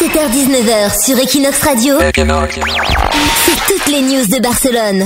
17h-19h sur Equinox Radio, c'est toutes les news de Barcelone.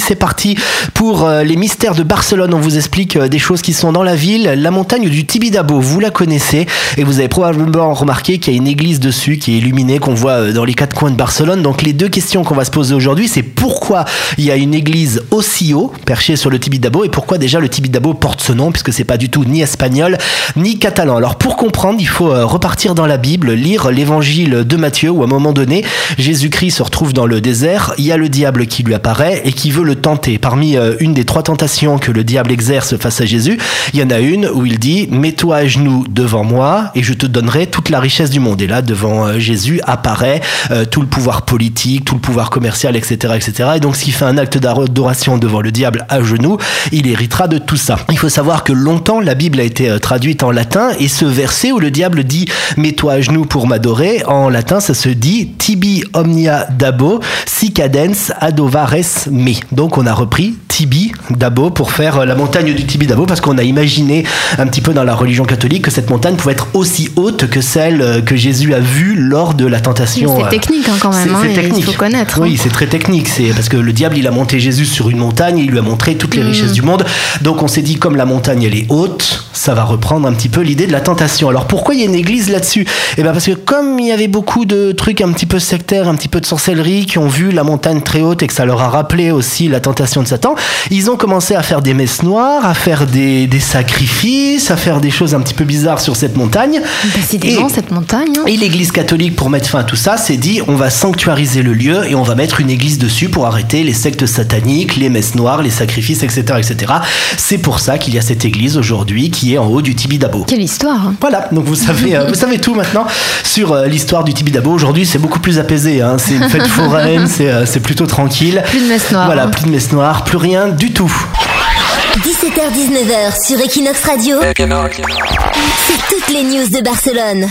C'est parti pour euh, les mystères de Barcelone. On vous explique euh, des choses qui sont dans la ville. La montagne du Tibidabo, vous la connaissez et vous avez probablement remarqué qu'il y a une église dessus qui est illuminée, qu'on voit euh, dans les quatre coins de Barcelone. Donc les deux questions qu'on va se poser aujourd'hui, c'est pourquoi il y a une église aussi haut, perchée sur le Tibidabo, et pourquoi déjà le Tibidabo porte ce nom, puisque c'est pas du tout ni espagnol ni catalan. Alors pour comprendre, il faut repartir dans la Bible, lire l'évangile de Matthieu, où à un moment donné, Jésus-Christ se retrouve dans le désert, il y a le diable qui lui apparaît et qui veut le tenter. Parmi euh, une des trois tentations que le diable exerce face à Jésus, il y en a une où il dit Mets-toi à genoux devant moi et je te donnerai toute la richesse du monde. Et là, devant euh, Jésus apparaît euh, tout le pouvoir politique, tout le pouvoir commercial, etc., etc. Et donc, s'il fait un acte d'adoration devant le diable à genoux, il héritera de tout ça. Il faut savoir que longtemps, la Bible a été traduite en latin et ce verset où le diable dit Mets-toi à genoux pour m'adorer, en latin, ça se dit Tibi omnia dabo, si cadens adovares me. Donc on a repris Tibi Dabo pour faire euh, la montagne du Tibi Dabo parce qu'on a imaginé un petit peu dans la religion catholique que cette montagne pouvait être aussi haute que celle euh, que Jésus a vue lors de la tentation. C'est euh, technique hein, quand même, c'est, hein, technique. il faut connaître. Oui, hein. c'est très technique. C'est parce que le diable il a monté Jésus sur une montagne, il lui a montré toutes les mm. richesses du monde. Donc on s'est dit comme la montagne elle est haute, ça va reprendre un petit peu l'idée de la tentation. Alors pourquoi il y a une église là-dessus? Eh bien parce que comme il y avait beaucoup de trucs un petit peu sectaires, un petit peu de sorcellerie qui ont vu la montagne très haute et que ça leur a rappelé aussi la tentation de Satan, ils ont commencé à faire des messes noires, à faire des, sacrifices, à faire des choses un petit peu bizarres sur cette montagne. Décidément, cette montagne. Hein. Et l'Église catholique, pour mettre fin à tout ça, s'est dit on va sanctuariser le lieu et on va mettre une église dessus pour arrêter les sectes sataniques, les messes noires, les sacrifices, etc. etc. C'est pour ça qu'il y a cette église aujourd'hui qui est en haut du Tibidabo. Quelle histoire hein. Voilà, donc vous savez, euh, vous savez tout maintenant sur euh, l'histoire du Tibidabo. Aujourd'hui, c'est beaucoup plus apaisé. Hein. C'est une fête foraine, euh, c'est plutôt tranquille. Plus de messes noires. Voilà, plus de messe noire, plus rien du tout. 17h-19h sur Equinox Radio. C'est toutes les news de Barcelone.